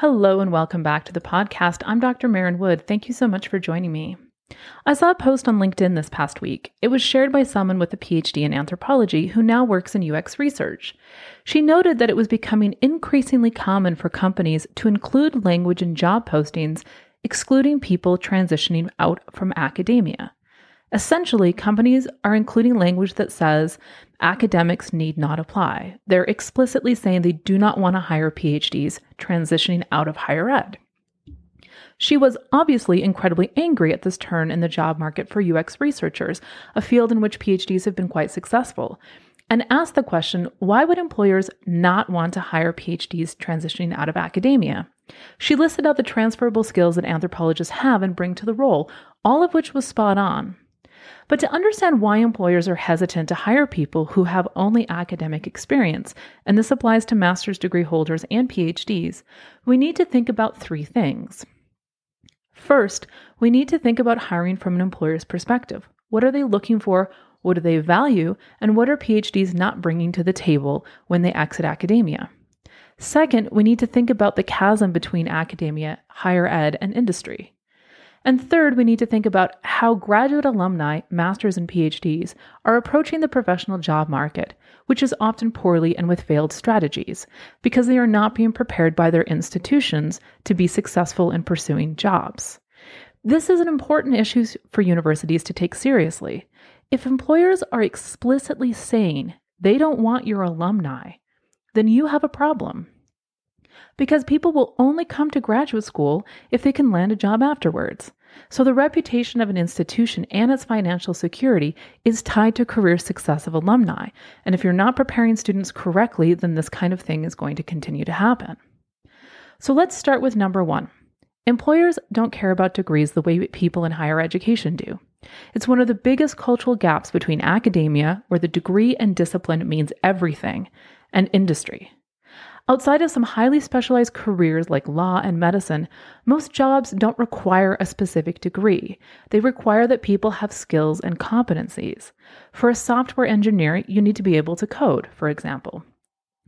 Hello and welcome back to the podcast. I'm Dr. Maren Wood. Thank you so much for joining me. I saw a post on LinkedIn this past week. It was shared by someone with a PhD in anthropology who now works in UX research. She noted that it was becoming increasingly common for companies to include language in job postings excluding people transitioning out from academia. Essentially, companies are including language that says academics need not apply. They're explicitly saying they do not want to hire PhDs transitioning out of higher ed. She was obviously incredibly angry at this turn in the job market for UX researchers, a field in which PhDs have been quite successful, and asked the question why would employers not want to hire PhDs transitioning out of academia? She listed out the transferable skills that anthropologists have and bring to the role, all of which was spot on. But to understand why employers are hesitant to hire people who have only academic experience, and this applies to master's degree holders and PhDs, we need to think about three things. First, we need to think about hiring from an employer's perspective. What are they looking for? What do they value? And what are PhDs not bringing to the table when they exit academia? Second, we need to think about the chasm between academia, higher ed, and industry. And third, we need to think about how graduate alumni, masters, and PhDs are approaching the professional job market, which is often poorly and with failed strategies, because they are not being prepared by their institutions to be successful in pursuing jobs. This is an important issue for universities to take seriously. If employers are explicitly saying they don't want your alumni, then you have a problem because people will only come to graduate school if they can land a job afterwards. So the reputation of an institution and its financial security is tied to career success of alumni. And if you're not preparing students correctly, then this kind of thing is going to continue to happen. So let's start with number one. Employers don't care about degrees the way people in higher education do. It's one of the biggest cultural gaps between academia, where the degree and discipline means everything, and industry. Outside of some highly specialized careers like law and medicine, most jobs don't require a specific degree. They require that people have skills and competencies. For a software engineer, you need to be able to code, for example.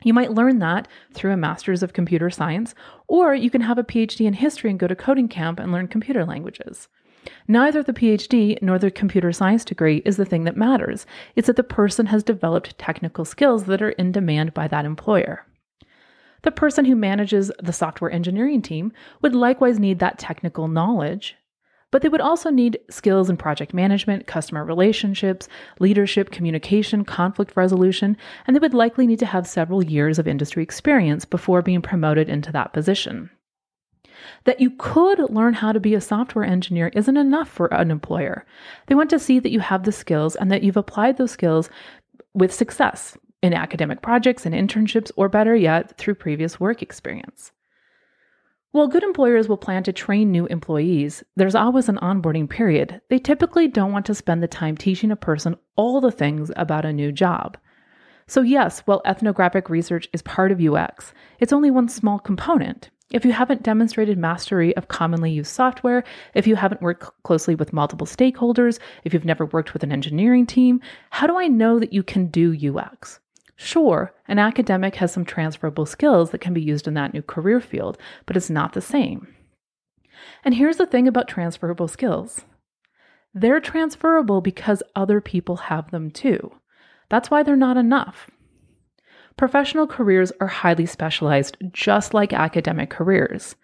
You might learn that through a master's of computer science, or you can have a PhD in history and go to coding camp and learn computer languages. Neither the PhD nor the computer science degree is the thing that matters. It's that the person has developed technical skills that are in demand by that employer. The person who manages the software engineering team would likewise need that technical knowledge, but they would also need skills in project management, customer relationships, leadership, communication, conflict resolution, and they would likely need to have several years of industry experience before being promoted into that position. That you could learn how to be a software engineer isn't enough for an employer. They want to see that you have the skills and that you've applied those skills with success in academic projects and internships, or better yet, through previous work experience. While good employers will plan to train new employees, there's always an onboarding period. They typically don't want to spend the time teaching a person all the things about a new job. So, yes, while ethnographic research is part of UX, it's only one small component. If you haven't demonstrated mastery of commonly used software, if you haven't worked closely with multiple stakeholders, if you've never worked with an engineering team, how do I know that you can do UX? Sure, an academic has some transferable skills that can be used in that new career field, but it's not the same. And here's the thing about transferable skills they're transferable because other people have them too. That's why they're not enough. Professional careers are highly specialized, just like academic careers.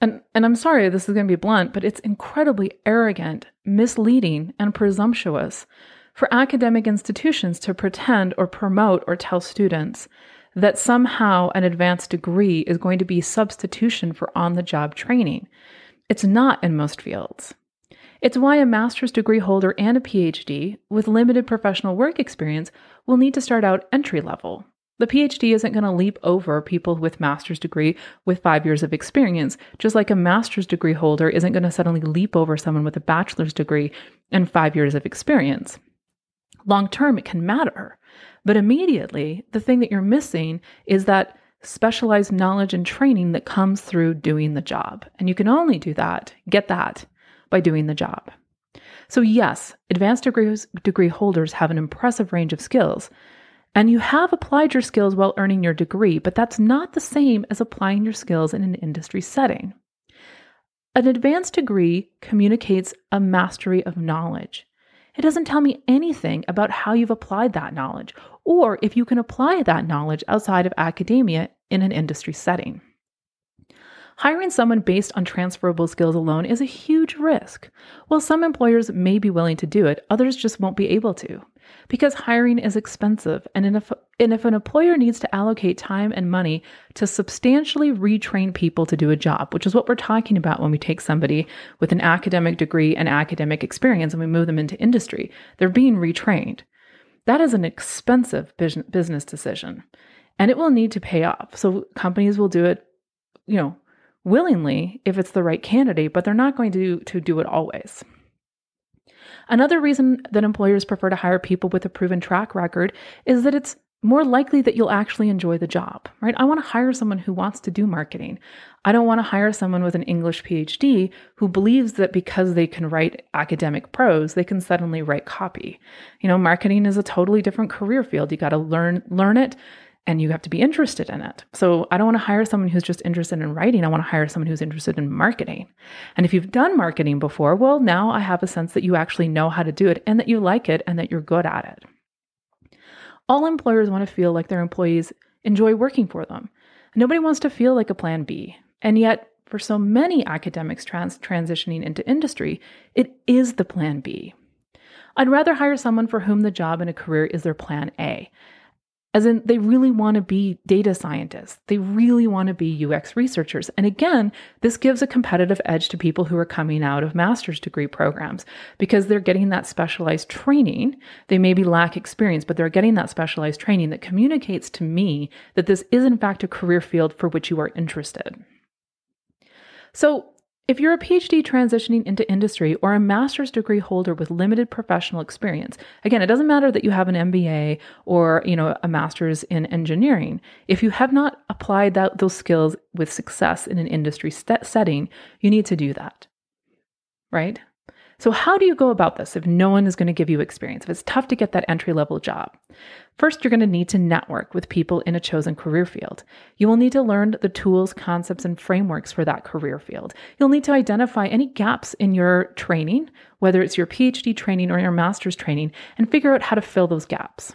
And, and I'm sorry, this is going to be blunt, but it's incredibly arrogant, misleading, and presumptuous for academic institutions to pretend or promote or tell students that somehow an advanced degree is going to be substitution for on the job training. It's not in most fields. It's why a master's degree holder and a PhD with limited professional work experience will need to start out entry level. The PhD isn't going to leap over people with master's degree with 5 years of experience, just like a master's degree holder isn't going to suddenly leap over someone with a bachelor's degree and 5 years of experience. Long term it can matter, but immediately the thing that you're missing is that specialized knowledge and training that comes through doing the job. And you can only do that, get that by doing the job. So, yes, advanced degrees, degree holders have an impressive range of skills, and you have applied your skills while earning your degree, but that's not the same as applying your skills in an industry setting. An advanced degree communicates a mastery of knowledge. It doesn't tell me anything about how you've applied that knowledge or if you can apply that knowledge outside of academia in an industry setting. Hiring someone based on transferable skills alone is a huge risk. While some employers may be willing to do it, others just won't be able to. Because hiring is expensive, and if, and if an employer needs to allocate time and money to substantially retrain people to do a job, which is what we're talking about when we take somebody with an academic degree and academic experience and we move them into industry, they're being retrained. That is an expensive business decision and it will need to pay off. So companies will do it, you know, willingly if it's the right candidate, but they're not going to, to do it always. Another reason that employers prefer to hire people with a proven track record is that it's more likely that you'll actually enjoy the job, right? I want to hire someone who wants to do marketing. I don't want to hire someone with an English PhD who believes that because they can write academic prose, they can suddenly write copy. You know, marketing is a totally different career field. You got to learn learn it and you have to be interested in it. So I don't want to hire someone who's just interested in writing. I want to hire someone who's interested in marketing. And if you've done marketing before, well, now I have a sense that you actually know how to do it and that you like it and that you're good at it. All employers want to feel like their employees enjoy working for them. Nobody wants to feel like a plan B. And yet, for so many academics trans- transitioning into industry, it is the plan B. I'd rather hire someone for whom the job and a career is their plan A as in, they really want to be data scientists. They really want to be UX researchers. And again, this gives a competitive edge to people who are coming out of master's degree programs because they're getting that specialized training. They maybe lack experience, but they're getting that specialized training that communicates to me that this is, in fact, a career field for which you are interested. So, if you're a PhD transitioning into industry or a master's degree holder with limited professional experience, again, it doesn't matter that you have an MBA or, you know, a master's in engineering. If you have not applied that, those skills with success in an industry st- setting, you need to do that. Right? So, how do you go about this if no one is going to give you experience, if it's tough to get that entry level job? First, you're going to need to network with people in a chosen career field. You will need to learn the tools, concepts, and frameworks for that career field. You'll need to identify any gaps in your training, whether it's your PhD training or your master's training, and figure out how to fill those gaps.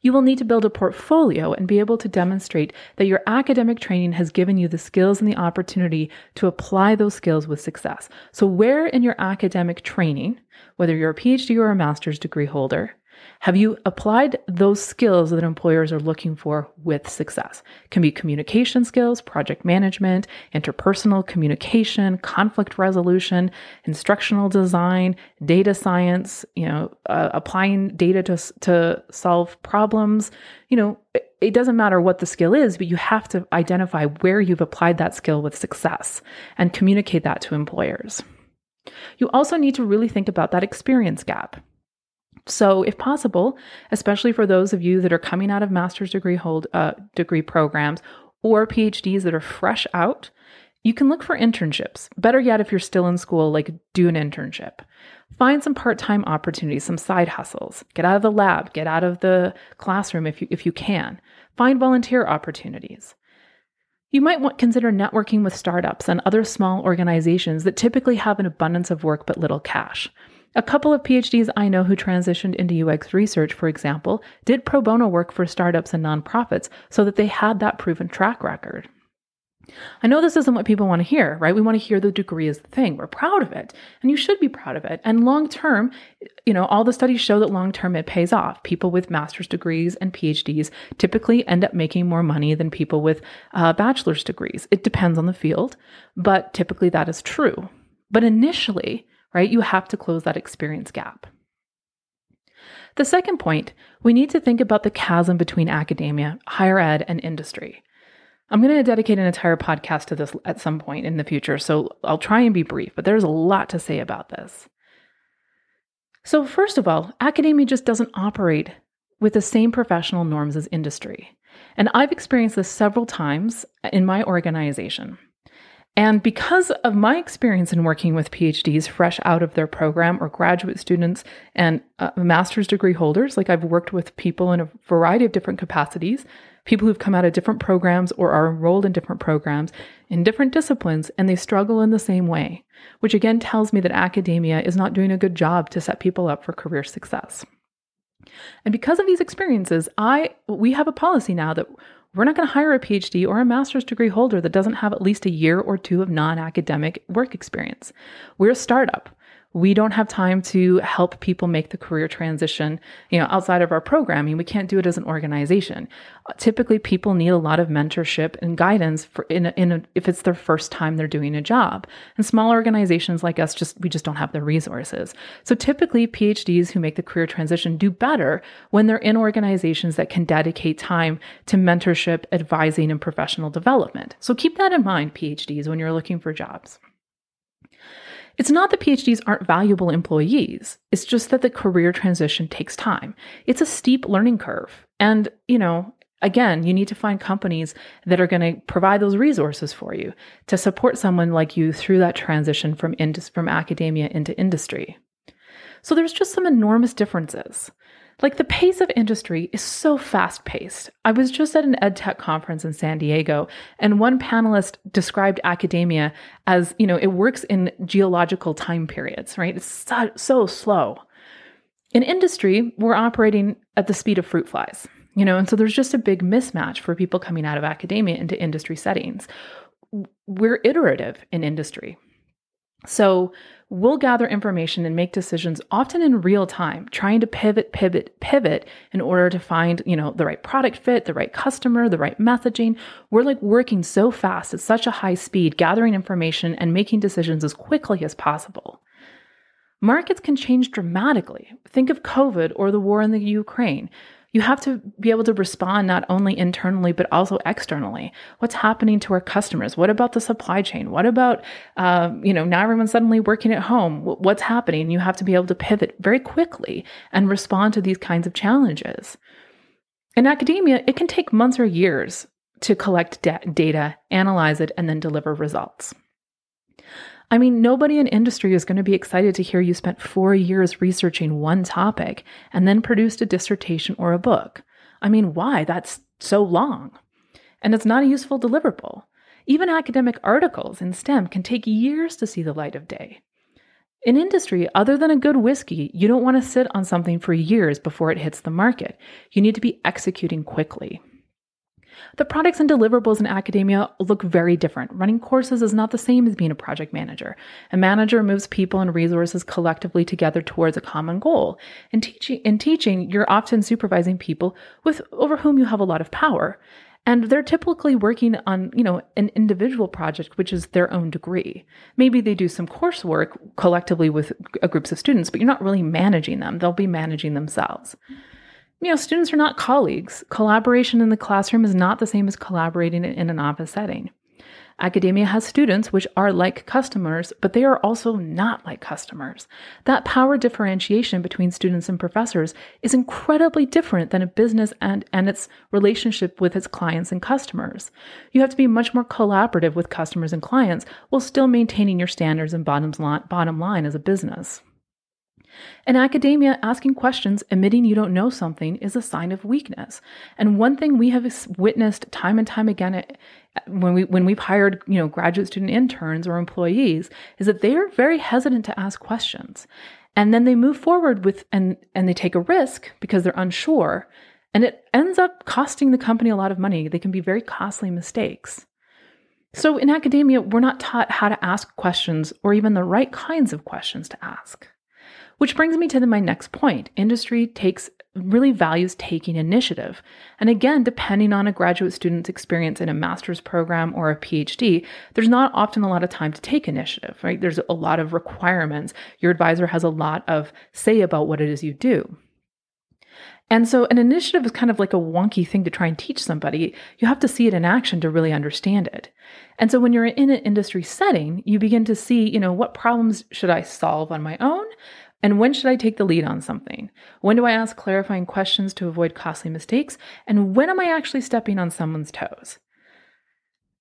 You will need to build a portfolio and be able to demonstrate that your academic training has given you the skills and the opportunity to apply those skills with success. So, where in your academic training, whether you're a PhD or a master's degree holder, have you applied those skills that employers are looking for with success? It can be communication skills, project management, interpersonal communication, conflict resolution, instructional design, data science, you know, uh, applying data to to solve problems. You know, it, it doesn't matter what the skill is, but you have to identify where you've applied that skill with success and communicate that to employers. You also need to really think about that experience gap. So, if possible, especially for those of you that are coming out of master's degree hold uh, degree programs or PhDs that are fresh out, you can look for internships. Better yet, if you're still in school, like do an internship. Find some part-time opportunities, some side hustles. Get out of the lab, get out of the classroom if you if you can. Find volunteer opportunities. You might want consider networking with startups and other small organizations that typically have an abundance of work but little cash. A couple of PhDs I know who transitioned into UX research, for example, did pro bono work for startups and nonprofits so that they had that proven track record. I know this isn't what people want to hear, right? We want to hear the degree is the thing. We're proud of it, and you should be proud of it. And long term, you know, all the studies show that long term it pays off. People with master's degrees and PhDs typically end up making more money than people with uh, bachelor's degrees. It depends on the field, but typically that is true. But initially, right? You have to close that experience gap. The second point, we need to think about the chasm between academia, higher ed, and industry. I'm going to dedicate an entire podcast to this at some point in the future, so I'll try and be brief, but there's a lot to say about this. So, first of all, academia just doesn't operate with the same professional norms as industry. And I've experienced this several times in my organization. And because of my experience in working with PhDs fresh out of their program or graduate students and uh, master's degree holders, like I've worked with people in a variety of different capacities, people who've come out of different programs or are enrolled in different programs in different disciplines, and they struggle in the same way, which again tells me that academia is not doing a good job to set people up for career success. And because of these experiences, I we have a policy now that we're not going to hire a PhD or a master's degree holder that doesn't have at least a year or two of non academic work experience. We're a startup we don't have time to help people make the career transition you know outside of our programming. We can't do it as an organization. Typically people need a lot of mentorship and guidance for in a, in a, if it's their first time they're doing a job. And small organizations like us just we just don't have the resources. So typically phds who make the career transition do better when they're in organizations that can dedicate time to mentorship advising and professional development. So keep that in mind phds when you're looking for jobs it's not that PhDs aren't valuable employees. It's just that the career transition takes time. It's a steep learning curve. And, you know, again, you need to find companies that are going to provide those resources for you to support someone like you through that transition from indus- from academia into industry. So there's just some enormous differences. Like the pace of industry is so fast paced. I was just at an EdTech conference in San Diego, and one panelist described academia as, you know, it works in geological time periods, right? It's so, so slow. In industry, we're operating at the speed of fruit flies, you know, and so there's just a big mismatch for people coming out of academia into industry settings. We're iterative in industry. So we'll gather information and make decisions often in real time, trying to pivot, pivot, pivot in order to find, you know, the right product fit, the right customer, the right messaging. We're like working so fast at such a high speed, gathering information and making decisions as quickly as possible. Markets can change dramatically. Think of COVID or the war in the Ukraine you have to be able to respond not only internally but also externally. What's happening to our customers? What about the supply chain? What about uh, you know now everyone's suddenly working at home? What's happening? You have to be able to pivot very quickly and respond to these kinds of challenges. In academia it can take months or years to collect da- data analyze it and then deliver results I mean, nobody in industry is going to be excited to hear you spent four years researching one topic and then produced a dissertation or a book. I mean, why? That's so long. And it's not a useful deliverable. Even academic articles in STEM can take years to see the light of day. In industry, other than a good whiskey, you don't want to sit on something for years before it hits the market. You need to be executing quickly. The products and deliverables in academia look very different. Running courses is not the same as being a project manager. A manager moves people and resources collectively together towards a common goal. In teaching, in teaching, you're often supervising people with over whom you have a lot of power. And they're typically working on, you know, an individual project, which is their own degree. Maybe they do some coursework collectively with groups of students, but you're not really managing them. They'll be managing themselves you know, students are not colleagues. Collaboration in the classroom is not the same as collaborating in an office setting. Academia has students which are like customers, but they are also not like customers. That power differentiation between students and professors is incredibly different than a business and, and its relationship with its clients and customers. You have to be much more collaborative with customers and clients while still maintaining your standards and bottom line, bottom line as a business. In academia, asking questions, admitting you don't know something, is a sign of weakness. And one thing we have witnessed time and time again eh, when we when we've hired you know graduate student interns or employees is that they are very hesitant to ask questions, and then they move forward with and and they take a risk because they're unsure, and it ends up costing the company a lot of money. They can be very costly mistakes. So in academia, we're not taught how to ask questions or even the right kinds of questions to ask. Which brings me to the, my next point. Industry takes really values taking initiative. And again, depending on a graduate student's experience in a master's program or a PhD, there's not often a lot of time to take initiative, right? There's a lot of requirements. Your advisor has a lot of say about what it is you do. And so an initiative is kind of like a wonky thing to try and teach somebody. You have to see it in action to really understand it. And so when you're in an industry setting, you begin to see, you know, what problems should I solve on my own? And when should I take the lead on something? When do I ask clarifying questions to avoid costly mistakes? And when am I actually stepping on someone's toes?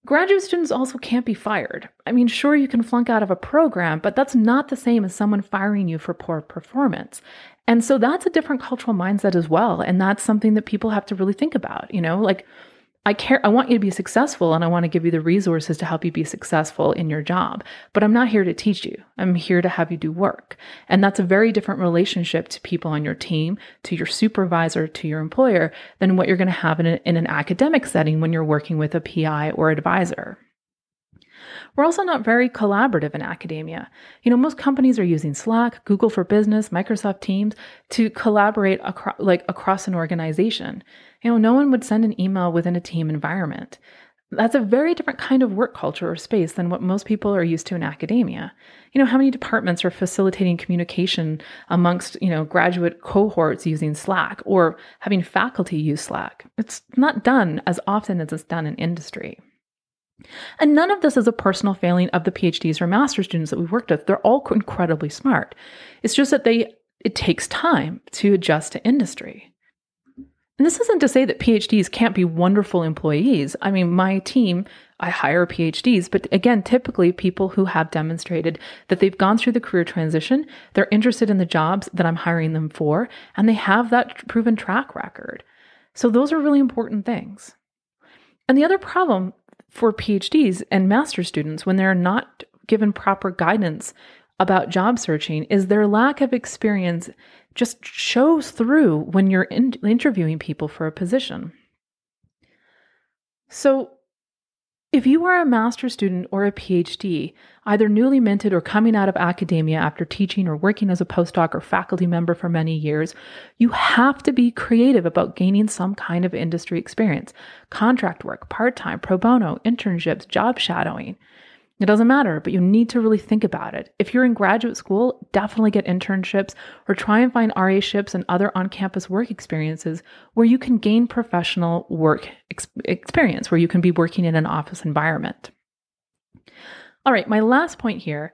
Graduate students also can't be fired. I mean, sure, you can flunk out of a program, but that's not the same as someone firing you for poor performance. And so that's a different cultural mindset as well. And that's something that people have to really think about. You know, like I care, I want you to be successful and I want to give you the resources to help you be successful in your job. But I'm not here to teach you. I'm here to have you do work. And that's a very different relationship to people on your team, to your supervisor, to your employer than what you're going to have in, a, in an academic setting when you're working with a PI or advisor. We're also not very collaborative in academia. You know, most companies are using Slack, Google for Business, Microsoft Teams to collaborate acro- like across an organization. You know, no one would send an email within a team environment. That's a very different kind of work culture or space than what most people are used to in academia. You know, how many departments are facilitating communication amongst, you know, graduate cohorts using Slack or having faculty use Slack? It's not done as often as it's done in industry. And none of this is a personal failing of the PhDs or master's students that we've worked with. They're all incredibly smart. It's just that they it takes time to adjust to industry. And this isn't to say that PhDs can't be wonderful employees. I mean, my team, I hire PhDs, but again, typically people who have demonstrated that they've gone through the career transition, they're interested in the jobs that I'm hiring them for, and they have that proven track record. So those are really important things. And the other problem for PhDs and master students when they're not given proper guidance about job searching is their lack of experience just shows through when you're in- interviewing people for a position. So, if you are a master's student or a PhD, either newly minted or coming out of academia after teaching or working as a postdoc or faculty member for many years, you have to be creative about gaining some kind of industry experience contract work, part time, pro bono, internships, job shadowing. It doesn't matter, but you need to really think about it. If you're in graduate school, definitely get internships or try and find RA-ships and other on campus work experiences where you can gain professional work ex- experience, where you can be working in an office environment. All right, my last point here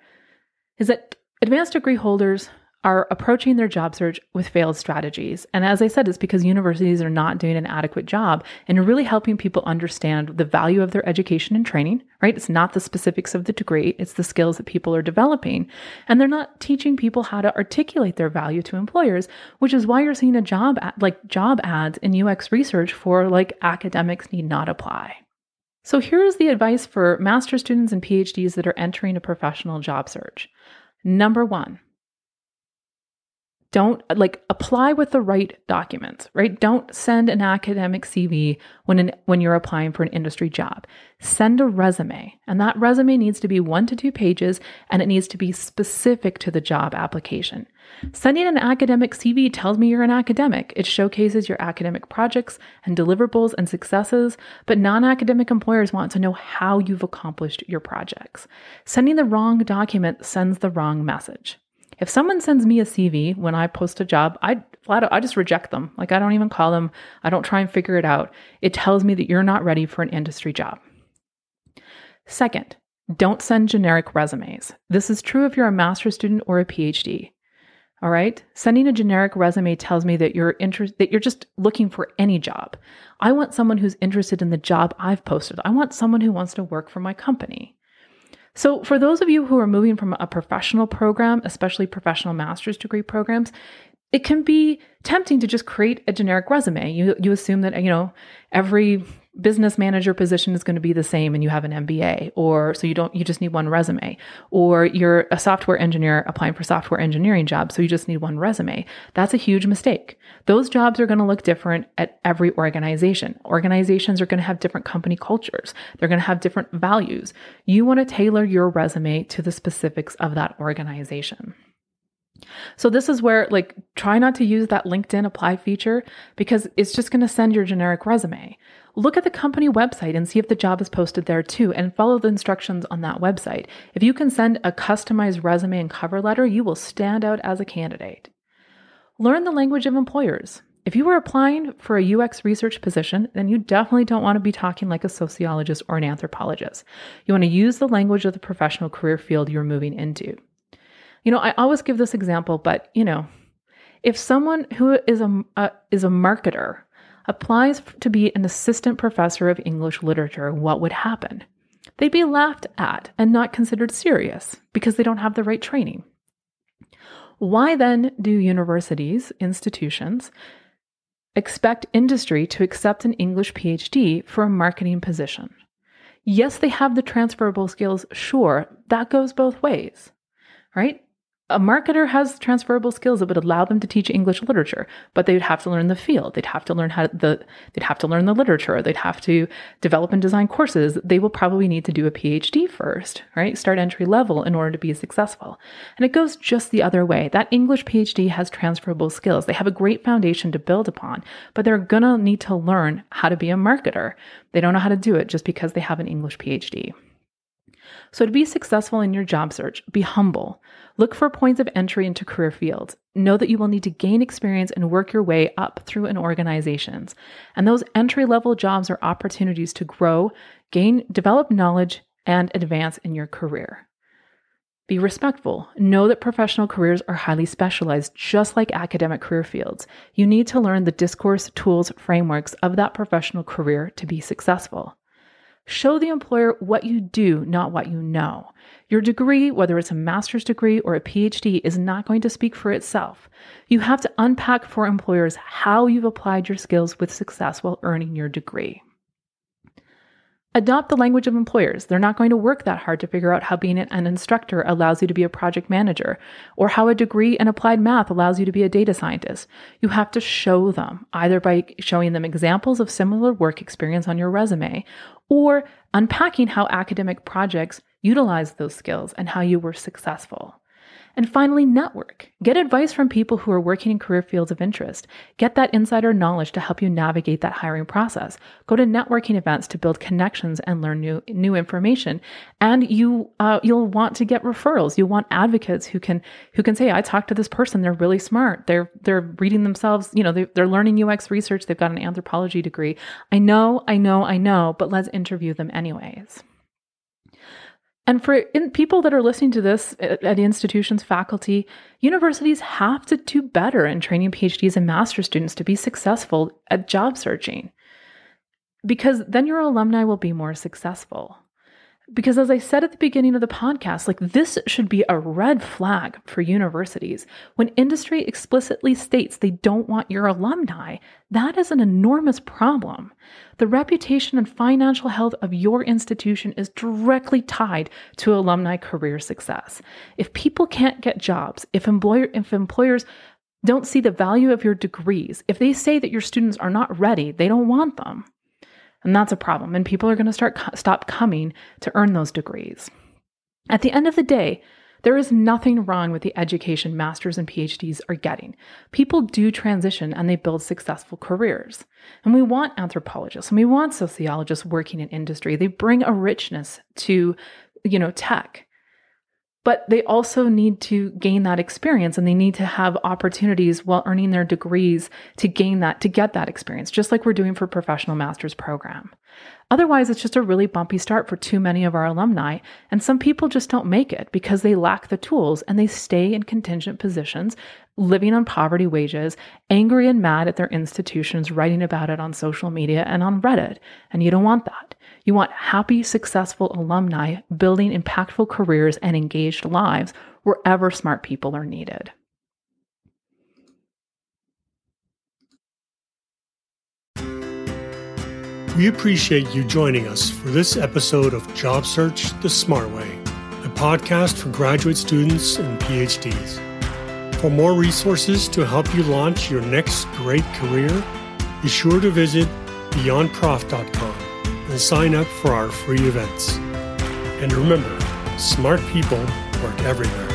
is that advanced degree holders are approaching their job search with failed strategies. And as I said, it's because universities are not doing an adequate job and really helping people understand the value of their education and training, right? It's not the specifics of the degree, it's the skills that people are developing. And they're not teaching people how to articulate their value to employers, which is why you're seeing a job ad, like job ads in UX research for like academics need not apply. So here is the advice for master students and PhDs that are entering a professional job search. Number 1, don't like apply with the right documents right? Don't send an academic cv when an, when you're applying for an industry job. Send a resume and that resume needs to be 1 to 2 pages and it needs to be specific to the job application. Sending an academic cv tells me you're an academic. It showcases your academic projects and deliverables and successes but non-academic employers want to know how you've accomplished your projects. Sending the wrong document sends the wrong message if someone sends me a CV when I post a job, I flat out, I just reject them. Like I don't even call them. I don't try and figure it out. It tells me that you're not ready for an industry job. Second, don't send generic resumes. This is true if you're a master's student or a PhD. All right? Sending a generic resume tells me that you're interested that you're just looking for any job. I want someone who's interested in the job I've posted. I want someone who wants to work for my company. So, for those of you who are moving from a professional program, especially professional master's degree programs, it can be tempting to just create a generic resume. You you assume that you know every business manager position is going to be the same and you have an MBA or so you don't you just need one resume or you're a software engineer applying for software engineering jobs so you just need one resume. That's a huge mistake. Those jobs are going to look different at every organization. Organizations are going to have different company cultures. They're going to have different values. You want to tailor your resume to the specifics of that organization. So this is where like try not to use that LinkedIn apply feature because it's just going to send your generic resume. Look at the company website and see if the job is posted there too and follow the instructions on that website. If you can send a customized resume and cover letter, you will stand out as a candidate. Learn the language of employers. If you are applying for a UX research position, then you definitely don't want to be talking like a sociologist or an anthropologist. You want to use the language of the professional career field you're moving into. You know, I always give this example, but you know, if someone who is a, a is a marketer applies to be an assistant professor of English literature, what would happen? They'd be laughed at and not considered serious because they don't have the right training. Why then do universities, institutions, expect industry to accept an English PhD for a marketing position? Yes, they have the transferable skills, sure, that goes both ways, right? A marketer has transferable skills that would allow them to teach English literature, but they'd have to learn the field. They'd have to learn how the they'd have to learn the literature. They'd have to develop and design courses. They will probably need to do a PhD first, right? Start entry level in order to be successful. And it goes just the other way. That English PhD has transferable skills. They have a great foundation to build upon, but they're gonna need to learn how to be a marketer. They don't know how to do it just because they have an English PhD. So, to be successful in your job search, be humble. Look for points of entry into career fields. Know that you will need to gain experience and work your way up through an organizations. And those entry level jobs are opportunities to grow, gain, develop knowledge, and advance in your career. Be respectful. Know that professional careers are highly specialized, just like academic career fields. You need to learn the discourse, tools, frameworks of that professional career to be successful. Show the employer what you do, not what you know. Your degree, whether it's a master's degree or a PhD, is not going to speak for itself. You have to unpack for employers how you've applied your skills with success while earning your degree. Adopt the language of employers. They're not going to work that hard to figure out how being an instructor allows you to be a project manager or how a degree in applied math allows you to be a data scientist. You have to show them either by showing them examples of similar work experience on your resume or unpacking how academic projects utilize those skills and how you were successful. And finally, network. Get advice from people who are working in career fields of interest. Get that insider knowledge to help you navigate that hiring process. Go to networking events to build connections and learn new new information. And you uh, you'll want to get referrals. You'll want advocates who can who can say, "I talked to this person. They're really smart. They're they're reading themselves. You know, they, they're learning UX research. They've got an anthropology degree. I know, I know, I know. But let's interview them anyways." And for in, people that are listening to this at, at, institutions, faculty, universities have to do better in training PhDs and master students to be successful at job searching. Because then your alumni will be more successful. Because as I said at the beginning of the podcast, like this should be a red flag for universities. When industry explicitly states they don't want your alumni, that is an enormous problem. The reputation and financial health of your institution is directly tied to alumni career success. If people can't get jobs, if employer if employers don't see the value of your degrees, if they say that your students are not ready, they don't want them and that's a problem. And people are going to start stop coming to earn those degrees. At the end of the day, there is nothing wrong with the education masters and PhDs are getting. People do transition and they build successful careers. And we want anthropologists and we want sociologists working in industry. They bring a richness to, you know, tech but they also need to gain that experience and they need to have opportunities while earning their degrees to gain that to get that experience just like we're doing for professional master's program. Otherwise it's just a really bumpy start for too many of our alumni and some people just don't make it because they lack the tools and they stay in contingent positions living on poverty wages angry and mad at their institutions writing about it on social media and on reddit and you don't want that you want happy, successful alumni building impactful careers and engaged lives wherever smart people are needed. We appreciate you joining us for this episode of Job Search the Smart Way, a podcast for graduate students and PhDs. For more resources to help you launch your next great career, be sure to visit beyondprof.com and sign up for our free events. And remember, smart people work everywhere.